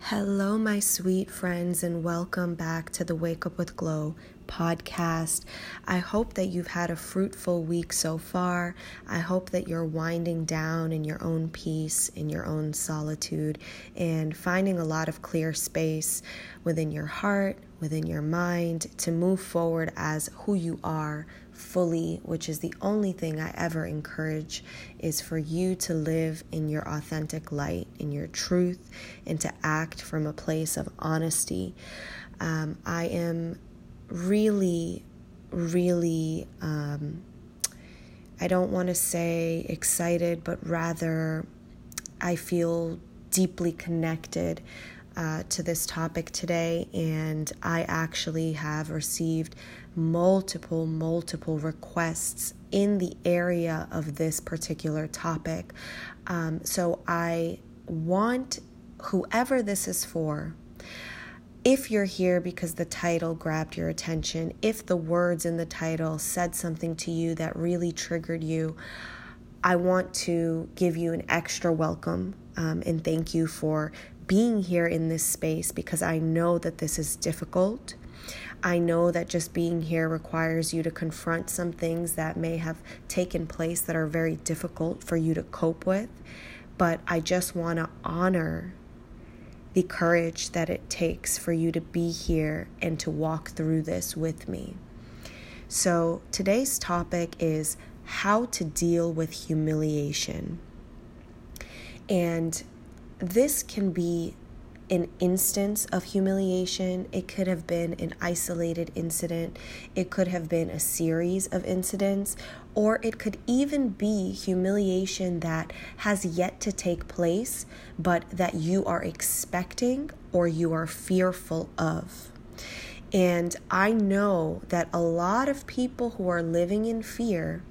Hello, my sweet friends, and welcome back to the Wake Up with Glow podcast. I hope that you've had a fruitful week so far. I hope that you're winding down in your own peace, in your own solitude, and finding a lot of clear space within your heart, within your mind to move forward as who you are fully, which is the only thing I ever encourage, is for you to live in your authentic light, in your truth, and to act from a place of honesty. Um, I am really, really, um, I don't want to say excited, but rather I feel deeply connected uh, to this topic today, and I actually have received multiple, multiple requests in the area of this particular topic. Um, so I want whoever this is for. If you're here because the title grabbed your attention, if the words in the title said something to you that really triggered you, I want to give you an extra welcome um, and thank you for being here in this space because I know that this is difficult. I know that just being here requires you to confront some things that may have taken place that are very difficult for you to cope with. But I just want to honor the courage that it takes for you to be here and to walk through this with me. So, today's topic is how to deal with humiliation. And this can be an instance of humiliation. It could have been an isolated incident. It could have been a series of incidents. Or it could even be humiliation that has yet to take place, but that you are expecting or you are fearful of. And I know that a lot of people who are living in fear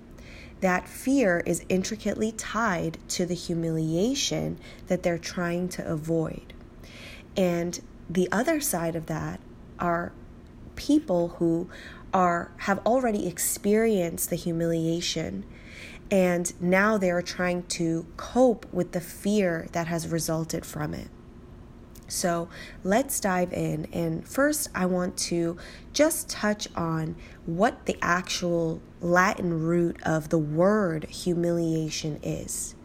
that fear is intricately tied to the humiliation that they're trying to avoid. And the other side of that are people who are have already experienced the humiliation and now they're trying to cope with the fear that has resulted from it. So let's dive in. And first, I want to just touch on what the actual Latin root of the word humiliation is.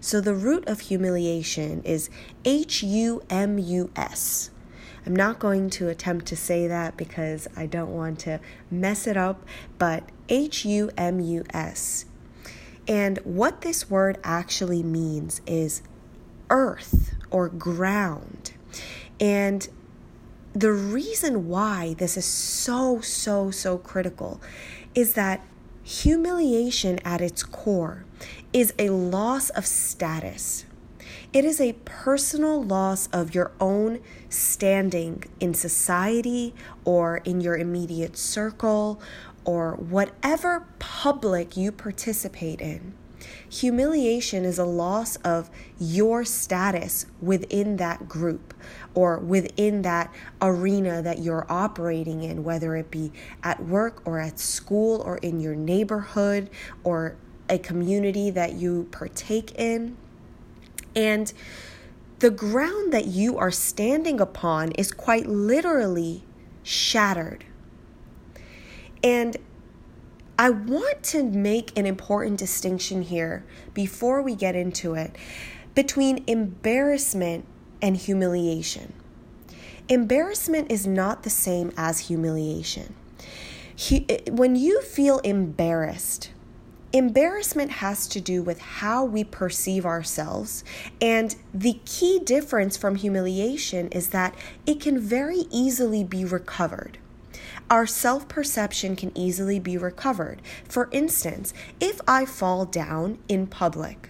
So the root of humiliation is H U M U S. I'm not going to attempt to say that because I don't want to mess it up, but H U M U S. And what this word actually means is earth or ground. And the reason why this is so, so, so critical is that humiliation at its core is a loss of status. It is a personal loss of your own standing in society or in your immediate circle or whatever public you participate in. Humiliation is a loss of your status within that group or within that arena that you're operating in, whether it be at work or at school or in your neighborhood or a community that you partake in. And the ground that you are standing upon is quite literally shattered. And I want to make an important distinction here before we get into it between embarrassment and humiliation. Embarrassment is not the same as humiliation. when you feel embarrassed, Embarrassment has to do with how we perceive ourselves. And the key difference from humiliation is that it can very easily be recovered our self perception can easily be recovered. For instance, if I fall down in public,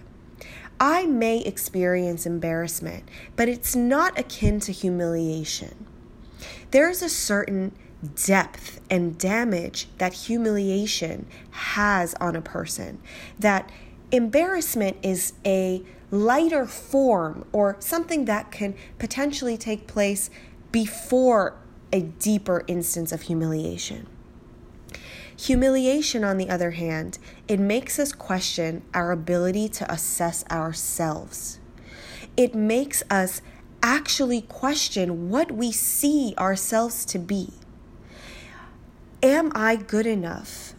I may experience embarrassment, but it's not akin to humiliation. There's a certain depth and damage that humiliation has on a person, that embarrassment is a lighter form or something that can potentially take place before a deeper instance of humiliation. Humiliation, on the other hand, it makes us question our ability to assess ourselves. It makes us actually question what we see ourselves to be. Am I good enough?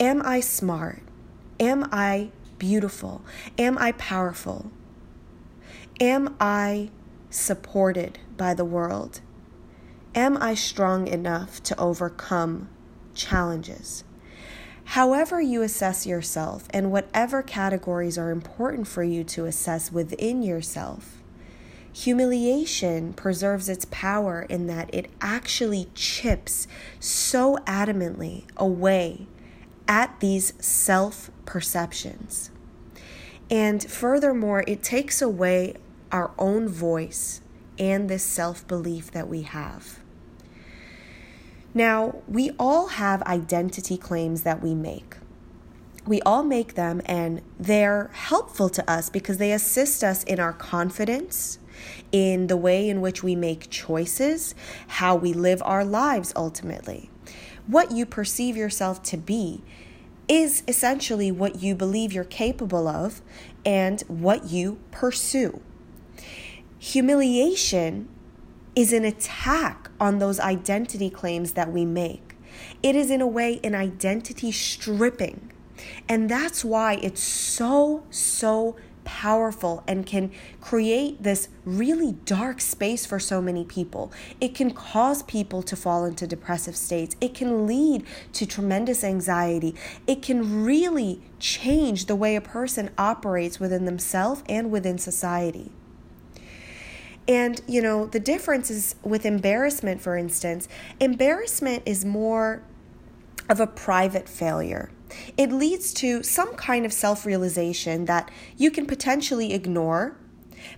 Am I smart? Am I beautiful? Am I powerful? Am I supported by the world? Am I strong enough to overcome challenges? However, you assess yourself and whatever categories are important for you to assess within yourself, humiliation preserves its power in that it actually chips so adamantly away at these self perceptions. And furthermore, it takes away our own voice and this self belief that we have. Now, we all have identity claims that we make. We all make them, and they're helpful to us because they assist us in our confidence, in the way in which we make choices, how we live our lives ultimately. What you perceive yourself to be is essentially what you believe you're capable of and what you pursue. Humiliation is an attack on those identity claims that we make. It is, in a way, an identity stripping. And that's why it's so, so powerful and can create this really dark space for so many people. It can cause people to fall into depressive states. It can lead to tremendous anxiety. It can really change the way a person operates within themselves and within society. And, you know, the difference is with embarrassment, for instance, embarrassment is more of a private failure. It leads to some kind of self realization that you can potentially ignore,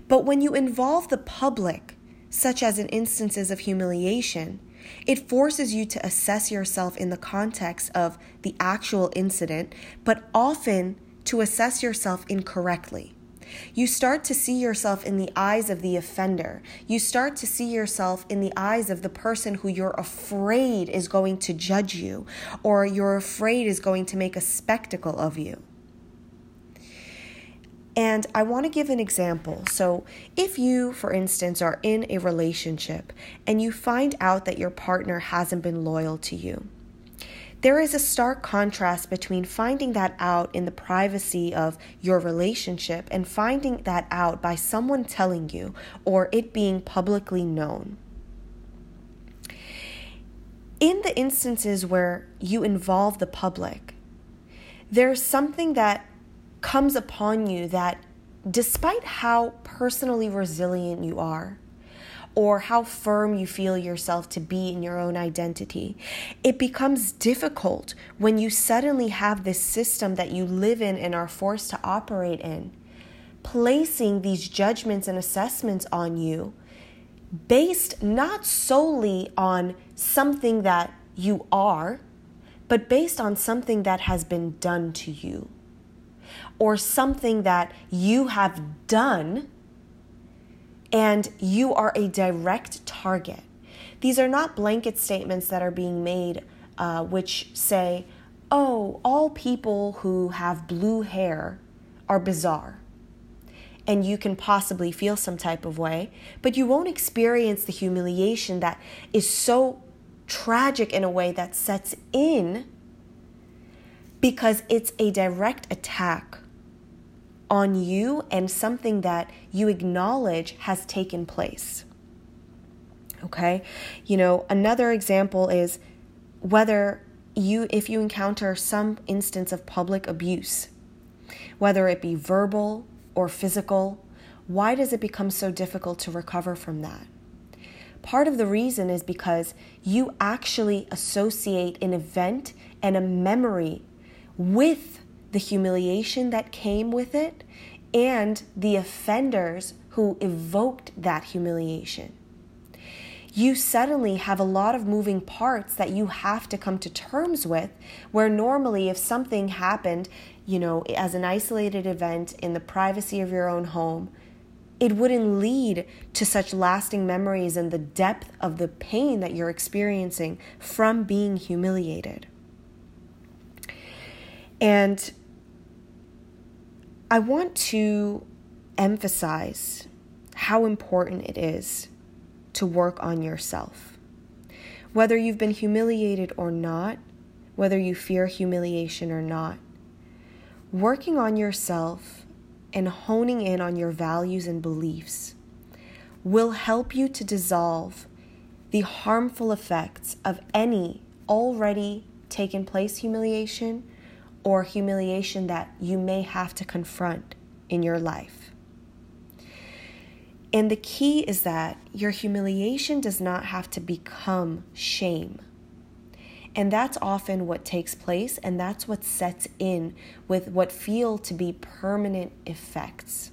but when you involve the public, such as in instances of humiliation, it forces you to assess yourself in the context of the actual incident, but often to assess yourself incorrectly. You start to see yourself in the eyes of the offender. You start to see yourself in the eyes of the person who you're afraid is going to judge you or you're afraid is going to make a spectacle of you. And I want to give an example. So, if you, for instance, are in a relationship and you find out that your partner hasn't been loyal to you, there is a stark contrast between finding that out in the privacy of your relationship and finding that out by someone telling you or it being publicly known. In the instances where you involve the public, there's something that comes upon you that, despite how personally resilient you are, or how firm you feel yourself to be in your own identity. It becomes difficult when you suddenly have this system that you live in and are forced to operate in, placing these judgments and assessments on you based not solely on something that you are, but based on something that has been done to you or something that you have done and you are a direct target. These are not blanket statements that are being made uh, which say, oh, all people who have blue hair are bizarre. And you can possibly feel some type of way, but you won't experience the humiliation that is so tragic in a way that sets in because it's a direct attack on you and something that you acknowledge has taken place. Okay? You know, another example is whether you if you encounter some instance of public abuse, whether it be verbal or physical, why does it become so difficult to recover from that? Part of the reason is because you actually associate an event and a memory with the humiliation that came with it, and the offenders who evoked that humiliation. You suddenly have a lot of moving parts that you have to come to terms with, where normally, if something happened, you know, as an isolated event in the privacy of your own home, it wouldn't lead to such lasting memories and the depth of the pain that you're experiencing from being humiliated. And I want to emphasize how important it is to work on yourself. Whether you've been humiliated or not, whether you fear humiliation or not, working on yourself and honing in on your values and beliefs will help you to dissolve the harmful effects of any already taken place humiliation or humiliation that you may have to confront in your life. And the key is that your humiliation does not have to become shame. And that's often what takes place, and that's what sets in with what feel to be permanent effects.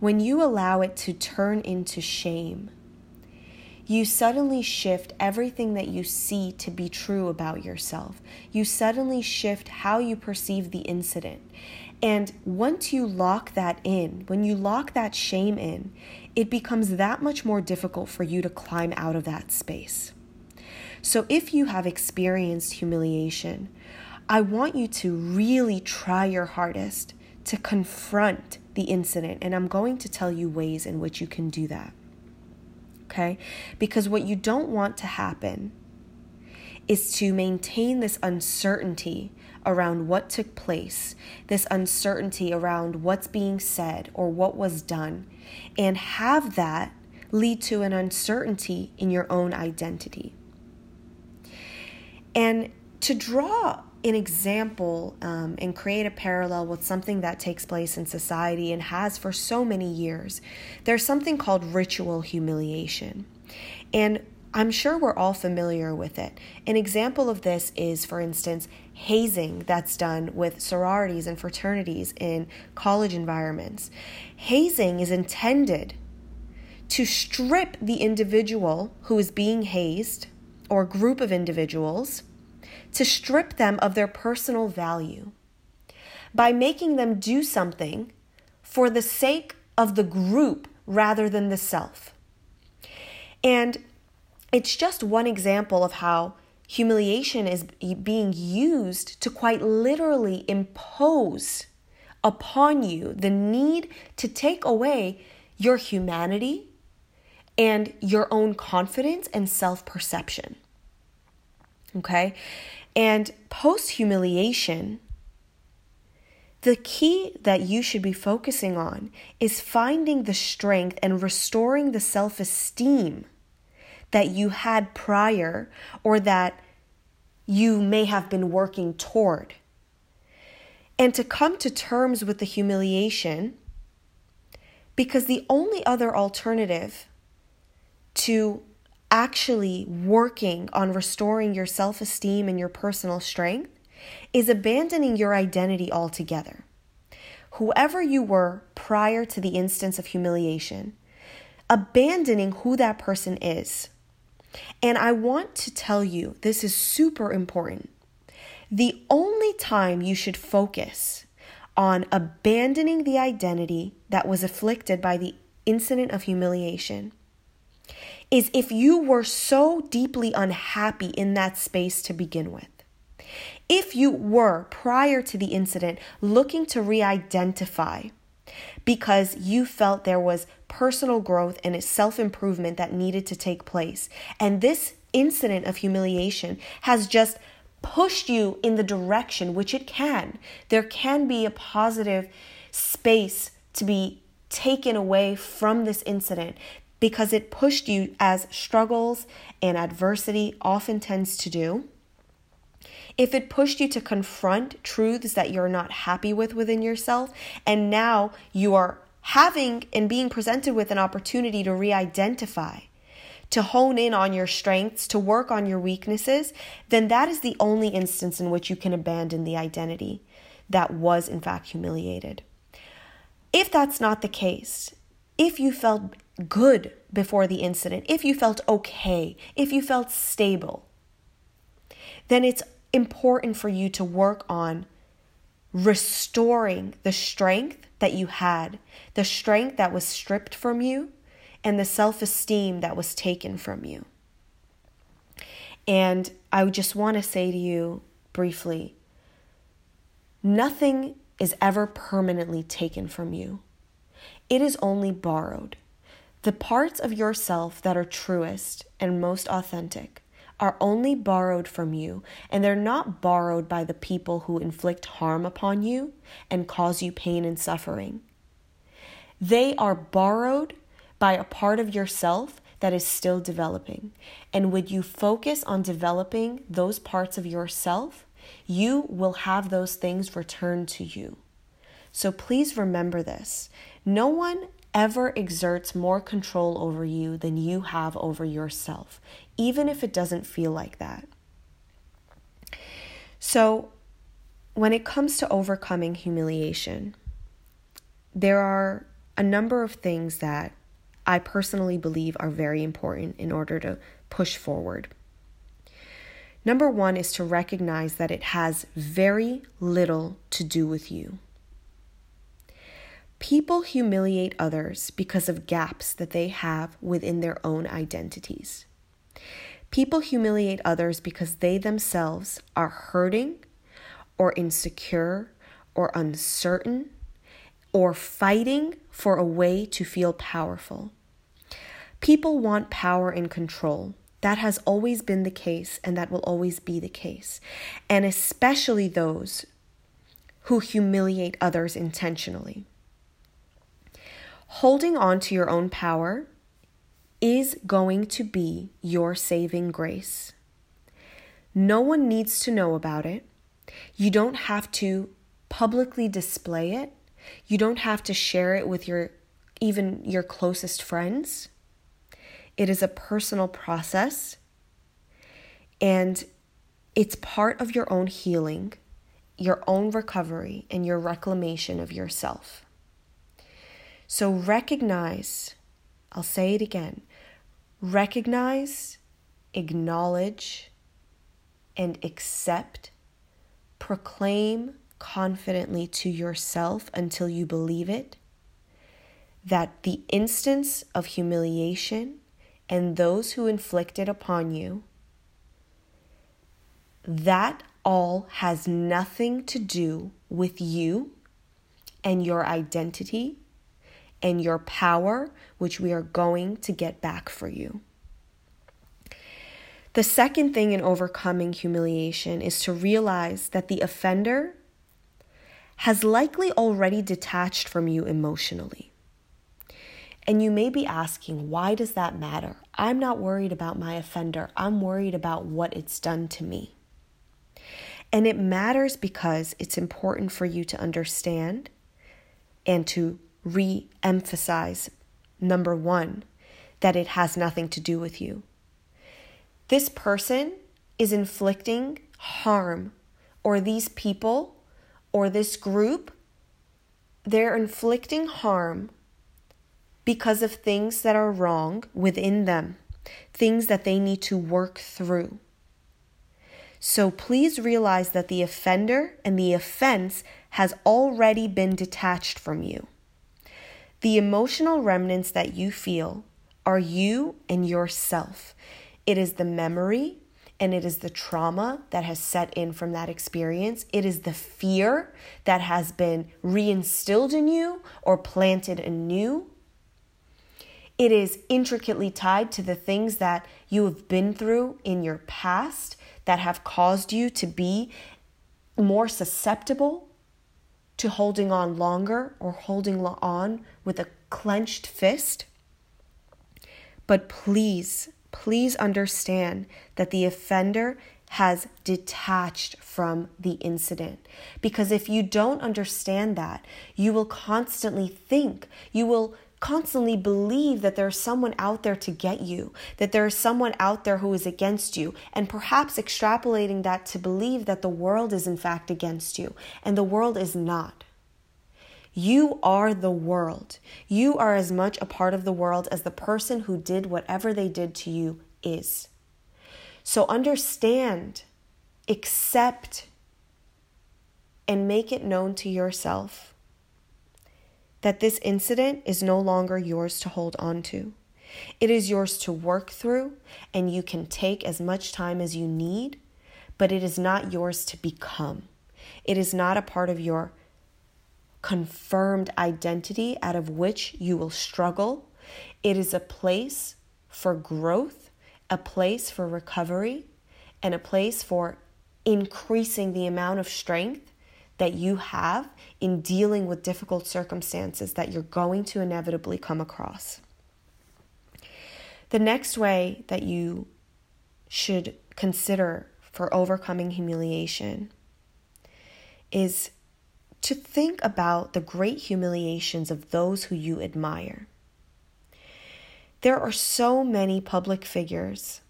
When you allow it to turn into shame, you suddenly shift everything that you see to be true about yourself. You suddenly shift how you perceive the incident. And once you lock that in, when you lock that shame in, it becomes that much more difficult for you to climb out of that space. So if you have experienced humiliation, I want you to really try your hardest to confront the incident. And I'm going to tell you ways in which you can do that. Okay? Because what you don't want to happen is to maintain this uncertainty around what took place, this uncertainty around what's being said or what was done, and have that lead to an uncertainty in your own identity. And to draw an example um, and create a parallel with something that takes place in society and has for so many years, there's something called ritual humiliation. And I'm sure we're all familiar with it. An example of this is, for instance, hazing that's done with sororities and fraternities in college environments. Hazing is intended to strip the individual who is being hazed or group of individuals to strip them of their personal value by making them do something for the sake of the group rather than the self. And it's just one example of how humiliation is being used to quite literally impose upon you the need to take away your humanity and your own confidence and self perception. Okay? And post humiliation, the key that you should be focusing on is finding the strength and restoring the self esteem that you had prior or that you may have been working toward. And to come to terms with the humiliation, because the only other alternative to actually working on restoring your self esteem and your personal strength is abandoning your identity altogether. Whoever you were prior to the instance of humiliation, abandoning who that person is and I want to tell you this is super important. The only time you should focus on abandoning the identity that was afflicted by the incident of humiliation is if you were so deeply unhappy in that space to begin with. If you were, prior to the incident, looking to re identify because you felt there was personal growth and self improvement that needed to take place. And this incident of humiliation has just pushed you in the direction which it can. There can be a positive space to be taken away from this incident because it pushed you as struggles and adversity often tends to do if it pushed you to confront truths that you're not happy with within yourself, and now you are having and being presented with an opportunity to re identify, to hone in on your strengths, to work on your weaknesses, then that is the only instance in which you can abandon the identity that was, in fact, humiliated. If that's not the case, if you felt good before the incident, if you felt okay, if you felt stable, then it's important for you to work on restoring the strength that you had, the strength that was stripped from you, and the self esteem that was taken from you. And I just want to say to you briefly nothing is ever permanently taken from you, it is only borrowed. The parts of yourself that are truest and most authentic are only borrowed from you, and they're not borrowed by the people who inflict harm upon you and cause you pain and suffering. They are borrowed by a part of yourself that is still developing. And when you focus on developing those parts of yourself, you will have those things returned to you. So please remember this. No one ever exerts more control over you than you have over yourself, even if it doesn't feel like that. So, when it comes to overcoming humiliation, there are a number of things that I personally believe are very important in order to push forward. Number one is to recognize that it has very little to do with you. People humiliate others because of gaps that they have within their own identities. People humiliate others because they themselves are hurting or insecure or uncertain or fighting for a way to feel powerful. People want power and control. That has always been the case, and that will always be the case. And especially those who humiliate others intentionally. Holding on to your own power is going to be your saving grace. No one needs to know about it. You don't have to publicly display it. You don't have to share it with your even your closest friends. It is a personal process and it's part of your own healing, your own recovery, and your reclamation of yourself. So recognize, I'll say it again recognize, acknowledge, and accept, proclaim confidently to yourself until you believe it that the instance of humiliation and those who inflict it upon you, that all has nothing to do with you and your identity and your power, which we are going to get back for you. The second thing in overcoming humiliation is to realize that the offender has likely already detached from you emotionally. And you may be asking, why does that matter? I'm not worried about my offender, I'm worried about what it's done to me. And it matters because it's important for you to understand and to re emphasize number one, that it has nothing to do with you. This person is inflicting harm, or these people or this group, they're inflicting harm because of things that are wrong within them, things that they need to work through. So please realize that the offender and the offense has already been detached from you. The emotional remnants that you feel are you and yourself. It is the memory and it is the trauma that has set in from that experience. It is the fear that has been reinstilled in you or planted anew. It is intricately tied to the things that you have been through in your past that have caused you to be more susceptible to holding on longer or holding on with a clenched fist. But please, please understand that the offender has detached from the incident. Because if you don't understand that, you will constantly think, you will constantly believe that there's someone out there to get you, that there is someone out there who is against you, and perhaps extrapolating that to believe that the world is in fact against you, and the world is not. You are the world. You are as much a part of the world as the person who did whatever they did to you is. So understand, accept, and make it known to yourself that this incident is no longer yours to hold on to. It is yours to work through, and you can take as much time as you need, but it is not yours to become. It is not a part of your confirmed identity out of which you will struggle, It is a place for growth, a place for recovery, and a place for increasing the amount of strength that you have in dealing with difficult circumstances that you're going to inevitably come across. The next way that you should consider for overcoming humiliation is to think about the great humiliations of those who you admire. There are so many public figures,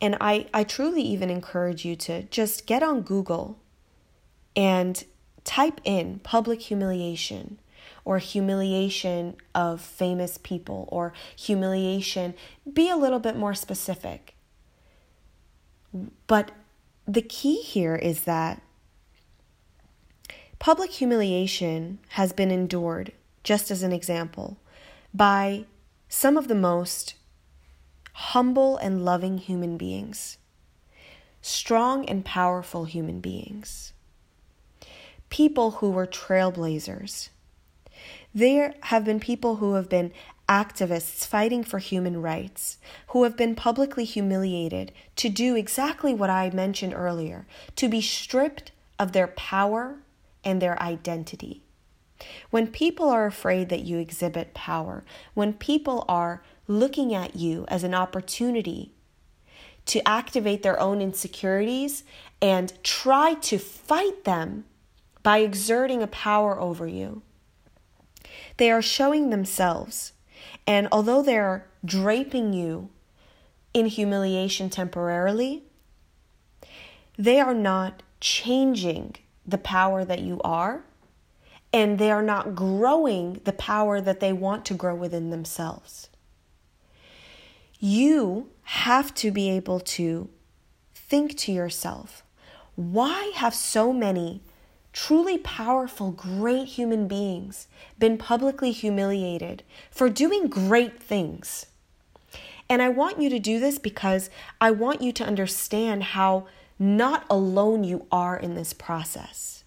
and I, I truly even encourage you to just get on Google and type in public humiliation or humiliation of famous people or humiliation. Be a little bit more specific. But the key here is that public humiliation has been endured, just as an example, by some of the most humble and loving human beings, strong and powerful human beings, people who were trailblazers. There have been people who have been activists fighting for human rights who have been publicly humiliated to do exactly what I mentioned earlier to be stripped of their power and their identity. When people are afraid that you exhibit power, when people are looking at you as an opportunity to activate their own insecurities and try to fight them by exerting a power over you, they are showing themselves and although they're draping you in humiliation temporarily, they are not changing the power that you are, and they are not growing the power that they want to grow within themselves. You have to be able to think to yourself, why have so many truly powerful, great human beings been publicly humiliated for doing great things. And I want you to do this because I want you to understand how not alone you are in this process.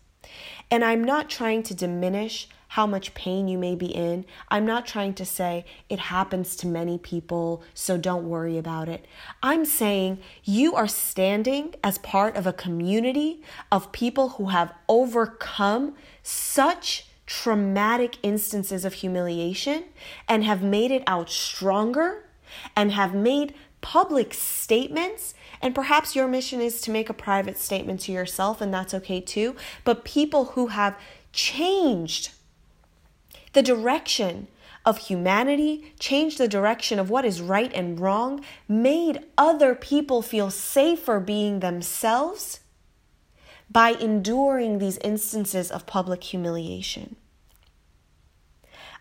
And I'm not trying to diminish how much pain you may be in. I'm not trying to say it happens to many people, so don't worry about it. I'm saying you are standing as part of a community of people who have overcome such traumatic instances of humiliation and have made it out stronger and have made public statements. And perhaps your mission is to make a private statement to yourself, and that's okay too. But people who have changed the direction of humanity, changed the direction of what is right and wrong, made other people feel safer being themselves by enduring these instances of public humiliation.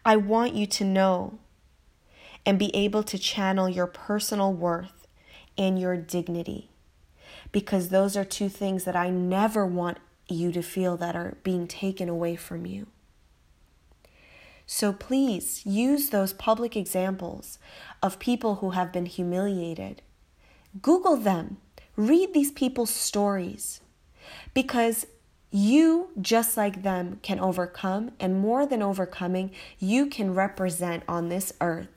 I want you to know and be able to channel your personal worth and your dignity because those are two things that I never want you to feel that are being taken away from you. So please use those public examples of people who have been humiliated. Google them, read these people's stories, because you, just like them, can overcome, and more than overcoming, you can represent on this earth.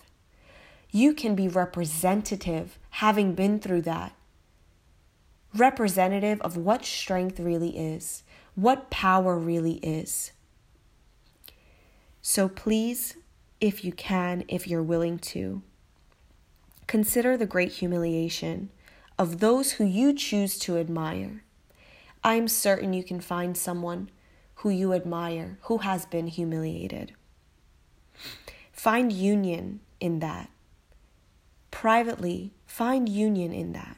You can be representative, having been through that. Representative of what strength really is, what power really is. So please, if you can, if you're willing to, consider the great humiliation of those who you choose to admire. I'm certain you can find someone who you admire who has been humiliated. Find union in that. Privately, find union in that.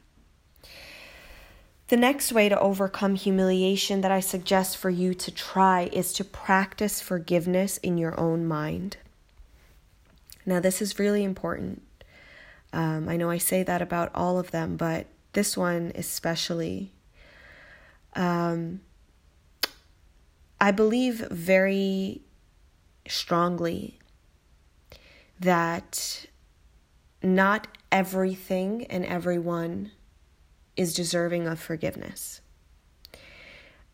The next way to overcome humiliation that I suggest for you to try is to practice forgiveness in your own mind. Now, this is really important. Um, I know I say that about all of them, but this one especially. Um, I believe very strongly that not everything and everyone is deserving of forgiveness.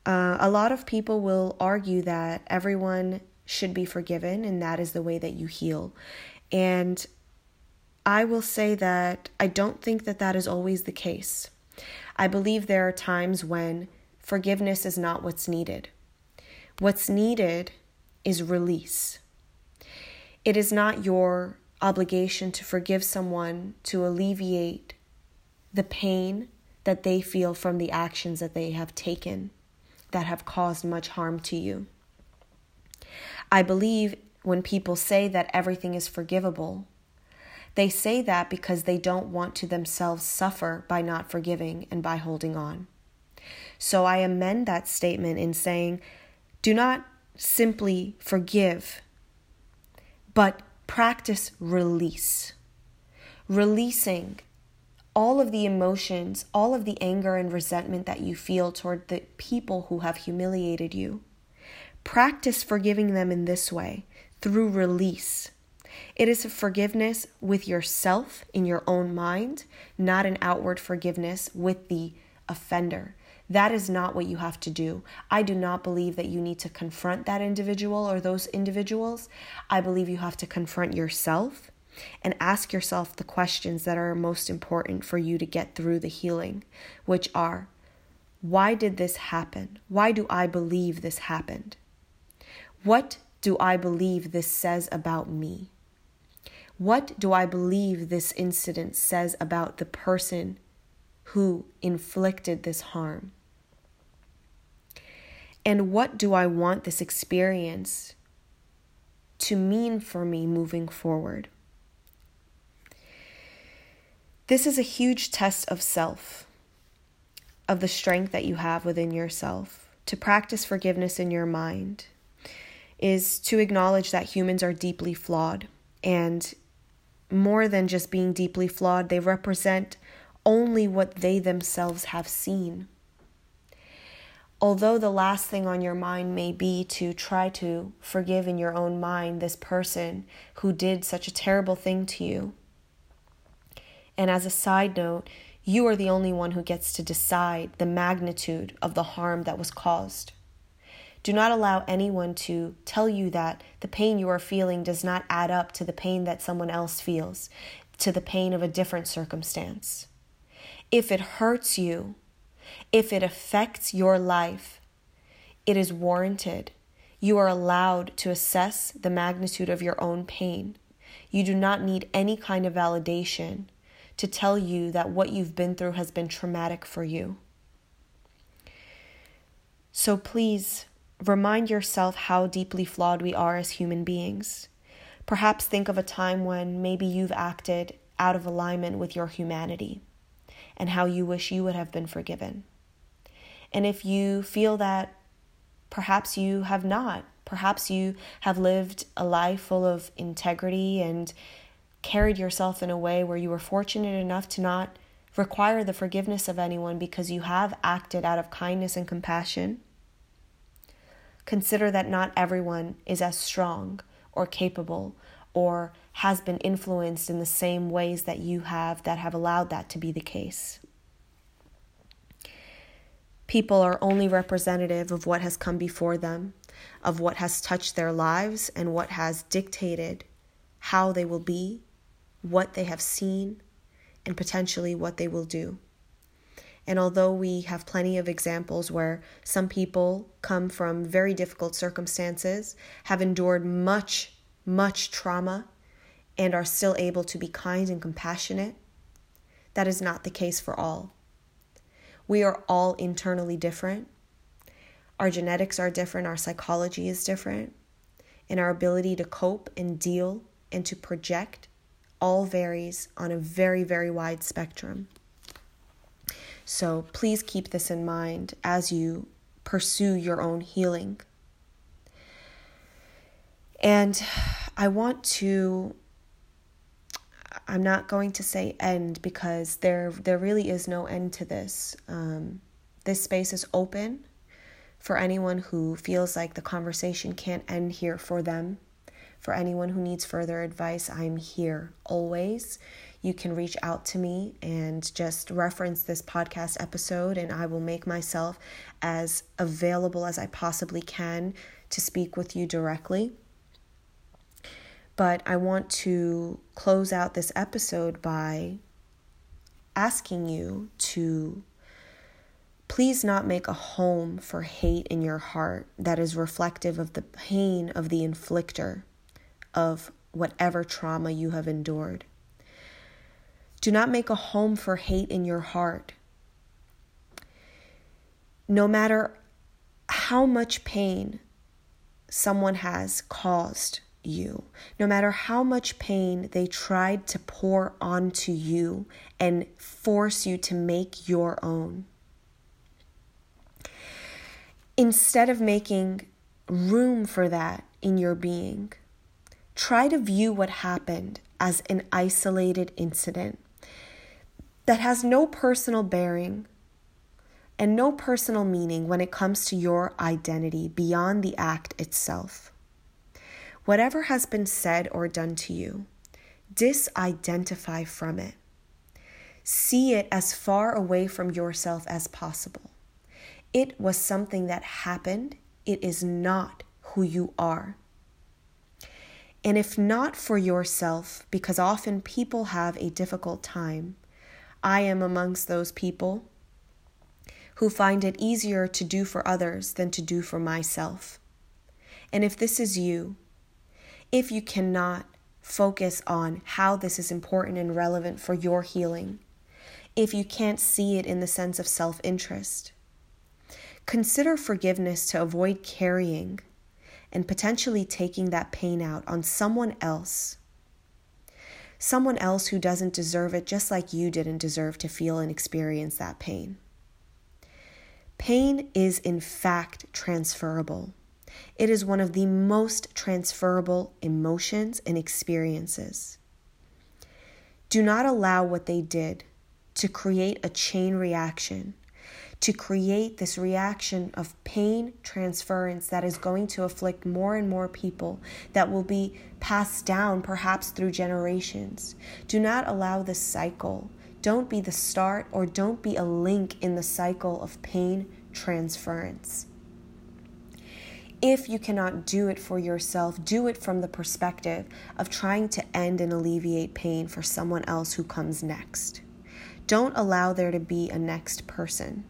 Uh, a lot of people will argue that everyone should be forgiven and that is the way that you heal. And I will say that I don't think that that is always the case. I believe there are times when forgiveness is not what's needed. What's needed is release. It is not your obligation to forgive someone to alleviate the pain that they feel from the actions that they have taken that have caused much harm to you. I believe when people say that everything is forgivable, they say that because they don't want to themselves suffer by not forgiving and by holding on. So I amend that statement in saying, do not simply forgive, but practice release. Releasing all of the emotions, all of the anger and resentment that you feel toward the people who have humiliated you. Practice forgiving them in this way through release. It is a forgiveness with yourself in your own mind, not an outward forgiveness with the offender. That is not what you have to do. I do not believe that you need to confront that individual or those individuals. I believe you have to confront yourself and ask yourself the questions that are most important for you to get through the healing, which are why did this happen? Why do I believe this happened? What do I believe this says about me? What do I believe this incident says about the person who inflicted this harm? And what do I want this experience to mean for me moving forward? This is a huge test of self, of the strength that you have within yourself. To practice forgiveness in your mind is to acknowledge that humans are deeply flawed. And more than just being deeply flawed, they represent only what they themselves have seen. Although the last thing on your mind may be to try to forgive in your own mind this person who did such a terrible thing to you, and as a side note, you are the only one who gets to decide the magnitude of the harm that was caused. Do not allow anyone to tell you that the pain you are feeling does not add up to the pain that someone else feels, to the pain of a different circumstance. If it hurts you, if it affects your life, it is warranted. You are allowed to assess the magnitude of your own pain. You do not need any kind of validation to tell you that what you've been through has been traumatic for you. So please remind yourself how deeply flawed we are as human beings. Perhaps think of a time when maybe you've acted out of alignment with your humanity and how you wish you would have been forgiven. And if you feel that perhaps you have not, perhaps you have lived a life full of integrity and carried yourself in a way where you were fortunate enough to not require the forgiveness of anyone because you have acted out of kindness and compassion, consider that not everyone is as strong or capable or has been influenced in the same ways that you have that have allowed that to be the case. People are only representative of what has come before them, of what has touched their lives, and what has dictated how they will be what they have seen, and potentially what they will do. And although we have plenty of examples where some people come from very difficult circumstances, have endured much, much trauma, and are still able to be kind and compassionate, that is not the case for all. We are all internally different. Our genetics are different, our psychology is different, and our ability to cope and deal and to project all varies on a very, very wide spectrum. So please keep this in mind as you pursue your own healing. And I want to I'm not going to say end because there there really is no end to this. Um, this space is open for anyone who feels like the conversation can't end here for them. For anyone who needs further advice, I'm here always. You can reach out to me and just reference this podcast episode, and I will make myself as available as I possibly can to speak with you directly. But I want to close out this episode by asking you to please not make a home for hate in your heart that is reflective of the pain of the inflictor of whatever trauma you have endured. Do not make a home for hate in your heart. No matter how much pain someone has caused you, no matter how much pain they tried to pour onto you and force you to make your own. Instead of making room for that in your being, try to view what happened as an isolated incident that has no personal bearing and no personal meaning when it comes to your identity beyond the act itself. Whatever has been said or done to you, disidentify from it. See it as far away from yourself as possible. It was something that happened, it is not who you are. And if not for yourself, because often people have a difficult time, I am amongst those people who find it easier to do for others than to do for myself. And if this is you, if you cannot focus on how this is important and relevant for your healing, if you can't see it in the sense of self interest, consider forgiveness to avoid carrying and potentially taking that pain out on someone else. Someone else who doesn't deserve it, just like you didn't deserve to feel and experience that pain. Pain is, in fact, transferable. It is one of the most transferable emotions and experiences. Do not allow what they did to create a chain reaction to create this reaction of pain transference that is going to afflict more and more people, that will be passed down perhaps through generations. Do not allow this cycle. Don't be the start or don't be a link in the cycle of pain transference. If you cannot do it for yourself, do it from the perspective of trying to end and alleviate pain for someone else who comes next. Don't allow there to be a next person.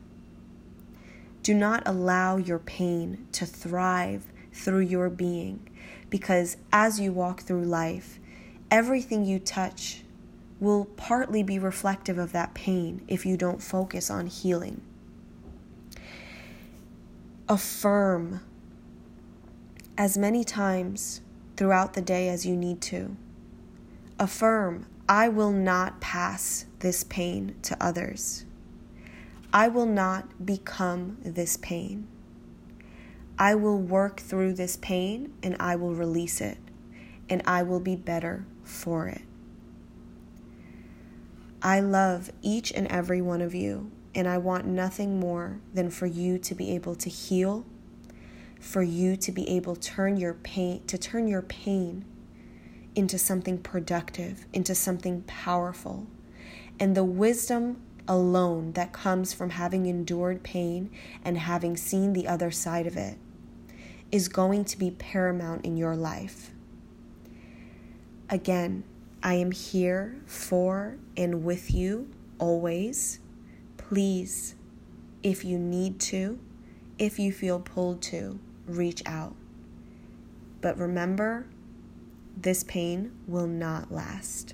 Do not allow your pain to thrive through your being because as you walk through life, everything you touch will partly be reflective of that pain if you don't focus on healing. Affirm as many times throughout the day as you need to. Affirm, I will not pass this pain to others. I will not become this pain. I will work through this pain and I will release it, and I will be better for it. I love each and every one of you, and I want nothing more than for you to be able to heal, for you to be able to turn your pain to turn your pain into something productive, into something powerful. And the wisdom alone that comes from having endured pain and having seen the other side of it is going to be paramount in your life. Again, I am here for and with you always. Please, if you need to, if you feel pulled to, reach out. But remember, this pain will not last.